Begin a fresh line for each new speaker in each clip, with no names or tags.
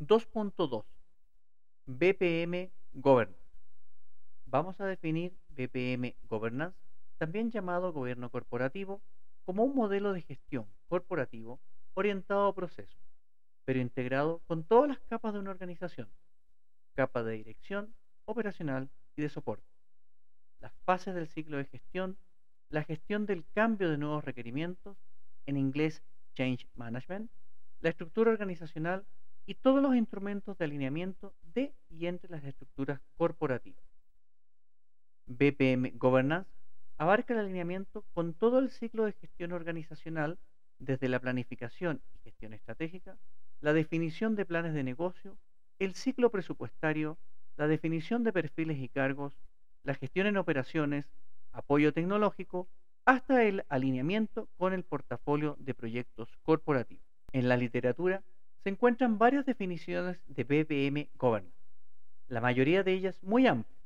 2.2 BPM Governance. Vamos a definir BPM Governance, también llamado gobierno corporativo, como un modelo de gestión corporativo orientado a procesos, pero integrado con todas las capas de una organización, capa de dirección, operacional y de soporte. Las fases del ciclo de gestión, la gestión del cambio de nuevos requerimientos, en inglés Change Management, la estructura organizacional y todos los instrumentos de alineamiento de y entre las estructuras corporativas. BPM Governance abarca el alineamiento con todo el ciclo de gestión organizacional desde la planificación y gestión estratégica, la definición de planes de negocio, el ciclo presupuestario, la definición de perfiles y cargos, la gestión en operaciones, apoyo tecnológico, hasta el alineamiento con el portafolio de proyectos corporativos. En la literatura se encuentran varias definiciones de BPM Governance, la mayoría de ellas muy amplias,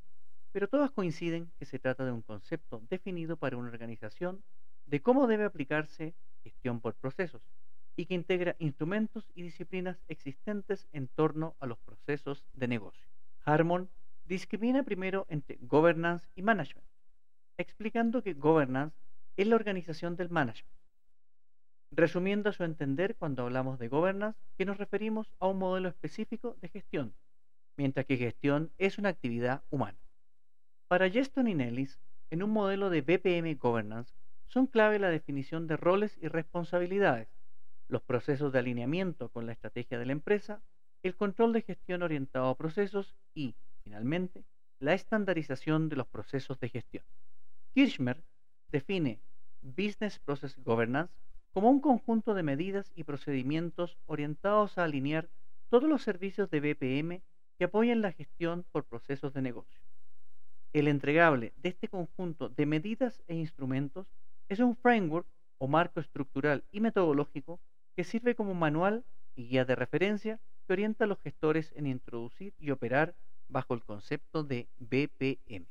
pero todas coinciden que se trata de un concepto definido para una organización de cómo debe aplicarse gestión por procesos y que integra instrumentos y disciplinas existentes en torno a los procesos de negocio. Harmon discrimina primero entre governance y management, explicando que governance es la organización del management Resumiendo a su entender, cuando hablamos de governance, que nos referimos a un modelo específico de gestión, mientras que gestión es una actividad humana. Para Jeston y Nellis, en un modelo de BPM Governance, son clave la definición de roles y responsabilidades, los procesos de alineamiento con la estrategia de la empresa, el control de gestión orientado a procesos y, finalmente, la estandarización de los procesos de gestión. Kirchner define Business Process Governance como un conjunto de medidas y procedimientos orientados a alinear todos los servicios de BPM que apoyan la gestión por procesos de negocio. El entregable de este conjunto de medidas e instrumentos es un framework o marco estructural y metodológico que sirve como manual y guía de referencia que orienta a los gestores en introducir y operar bajo el concepto de BPM.